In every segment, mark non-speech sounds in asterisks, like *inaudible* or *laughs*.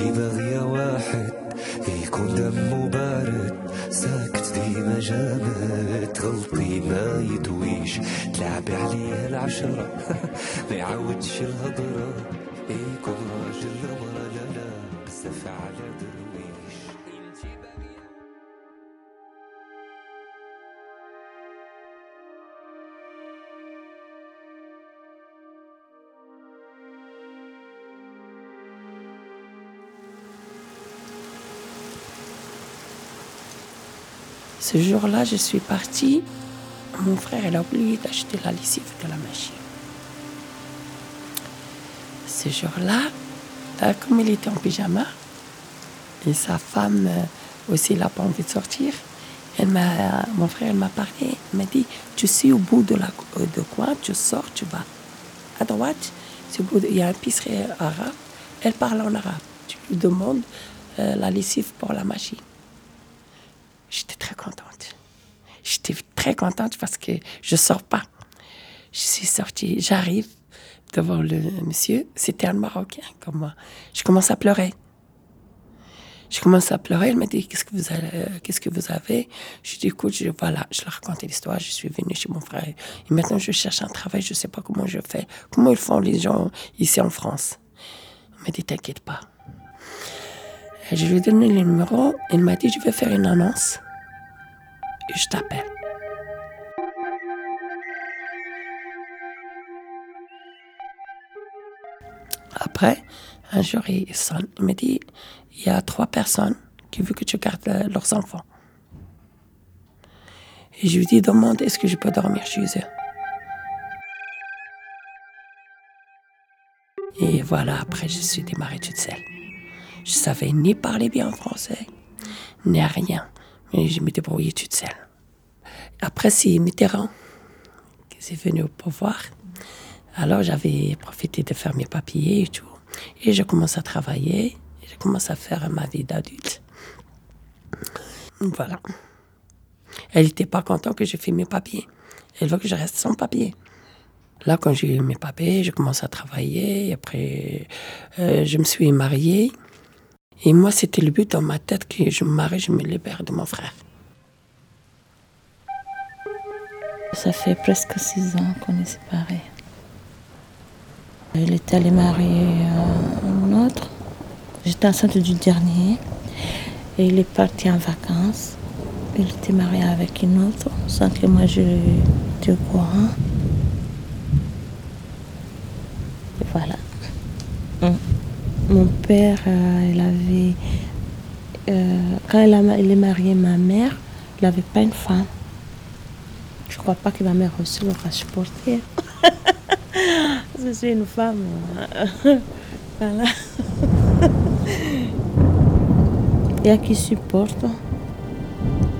انتي باغية واحد يكون دمه بارد ساكت ديما جامد غلطي ما يدويش. تلعبي عليه العشرة *laughs* ما يعودش الهضرة. يكون راجل مرة لا لا. بزاف على درويش. Ce jour-là, je suis partie. Mon frère, il a oublié d'acheter la lessive de la machine. Ce jour-là, euh, comme il était en pyjama, et sa femme euh, aussi, n'a pas envie de sortir, mon frère, m'a parlé. M'a dit Tu sais, au bout de, la, euh, de quoi? Tu sors, tu vas à droite. il y a un épicerie arabe. Elle parle en arabe. Tu lui demandes euh, la lessive pour la machine. Contente. J'étais très contente parce que je sors pas. Je suis sortie, j'arrive devant le monsieur. C'était un Marocain comme moi. Je commence à pleurer. Je commence à pleurer. Il m'a dit Qu'est-ce que vous avez, euh, qu'est-ce que vous dis Écoute, je, voilà, je leur racontais l'histoire. Je suis venue chez mon frère. Et maintenant, je cherche un travail. Je sais pas comment je fais. Comment ils font les gens ici en France? Il m'a dit T'inquiète pas. Je lui ai donné le numéro. Il m'a dit Je vais faire une annonce. Je t'appelle. Après, un jour. Il me dit Il y a trois personnes qui veulent que tu gardes euh, leurs enfants. Et je lui dis Demande est-ce que je peux dormir chez eux? Et voilà, après, je suis démarrée toute seule. Je savais ni parler bien français, ni rien. Mais je me débrouillais toute seule. Après, c'est Mitterrand qui est venu au pouvoir. Alors, j'avais profité de faire mes papiers et tout. Et je commence à travailler. Et je commence à faire ma vie d'adulte. Voilà. Elle n'était pas contente que j'ai fait mes papiers. Elle veut que je reste sans papier. Là, quand j'ai eu mes papiers, je commence à travailler. Et après, euh, je me suis mariée. Et moi, c'était le but dans ma tête que je me marie, je me libère de mon frère. Ça fait presque six ans qu'on est séparés. Il était allé marier euh, un autre. J'étais enceinte du dernier. Et il est parti en vacances. Il était marié avec une autre, sans que moi je au courant. Et voilà. Mon père, euh, il avait. euh, quand il, a, il est marié ma mère, il n'avait pas une femme. Je crois pas que ma mère aussi l'aura supporté. *laughs* Je suis une femme. *laughs* voilà. *laughs* Il y a qui supportent,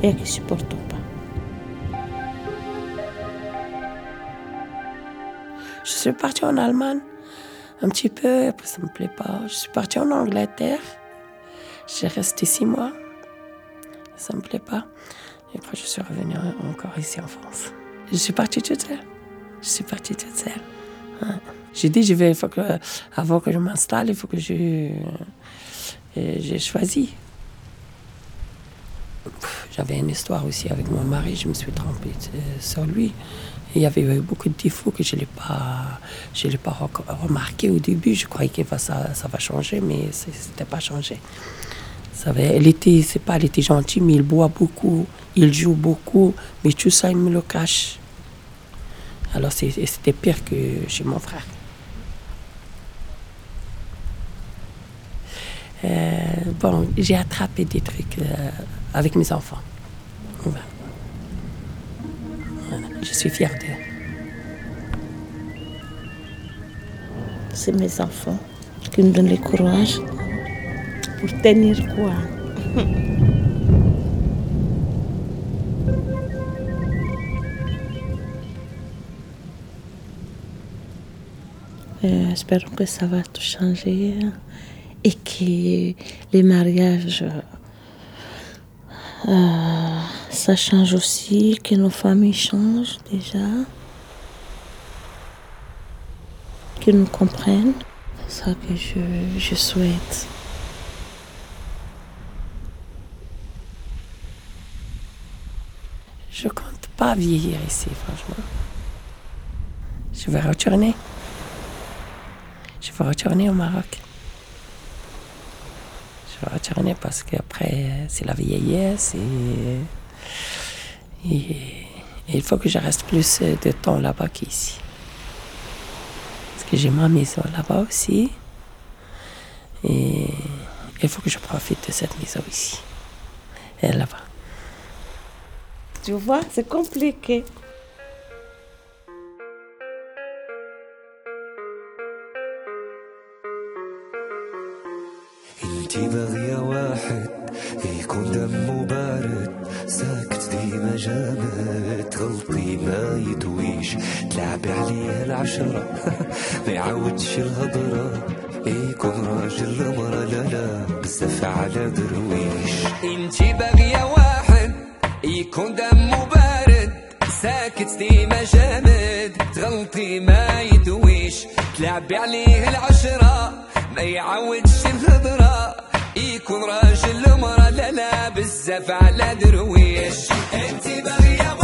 il y a qui supportent pas. Je suis partie en Allemagne un petit peu, après ça me plaît pas. Je suis partie en Angleterre. J'ai resté six mois. Ça me plaît pas. Et après, je suis revenue encore ici en France. Je suis partie toute seule. Je suis partie toute seule. J'ai dit, je vais, avant que je m'installe, il faut que je. euh, J'ai choisi. J'avais une histoire aussi avec mon mari, je me suis trompée euh, sur lui. Il y avait beaucoup de défauts que je n'ai pas, je l'ai pas remarqué au début. Je croyais que ça, ça va changer, mais ce n'était pas changé. Elle était, c'est pas, elle était gentille, mais il boit beaucoup, il joue beaucoup, mais tout ça, il me le cache. Alors c'était pire que chez mon frère. Bon, j'ai attrapé des trucs euh, avec mes enfants. Je suis fière d'eux. C'est mes enfants qui me donnent le courage pour tenir quoi. *laughs* Euh, Espérons que ça va tout changer et que les mariages, euh, ça change aussi, que nos familles changent déjà, qu'ils nous comprennent. C'est ça que je, je souhaite. Je compte pas vieillir ici, franchement. Je vais retourner. Je vais retourner au Maroc. Je retourner parce qu'après, c'est la vieillesse et, et, il faut que je reste plus de temps là-bas qu'ici. Parce que j'ai ma maison là-bas aussi. Et il faut que je profite de cette maison ici. Et là-bas. Tu vois, c'est compliqué. إنتي باغية واحد يكون دمه بارد ساكت ديما جامد تغلطي ما يدويش. تلعبي عليه العشرة *laughs* ما يعودش الهضرة. يكون راجل مرة لا لا بزاف على درويش. إنتي باغية واحد يكون دمه بارد ساكت ديما جامد تغلطي ما يدويش. تلعبي عليه العشرة. ما يعودش الهضرة يكون راجل مرة لا لا بزاف على درويش. انتي باغية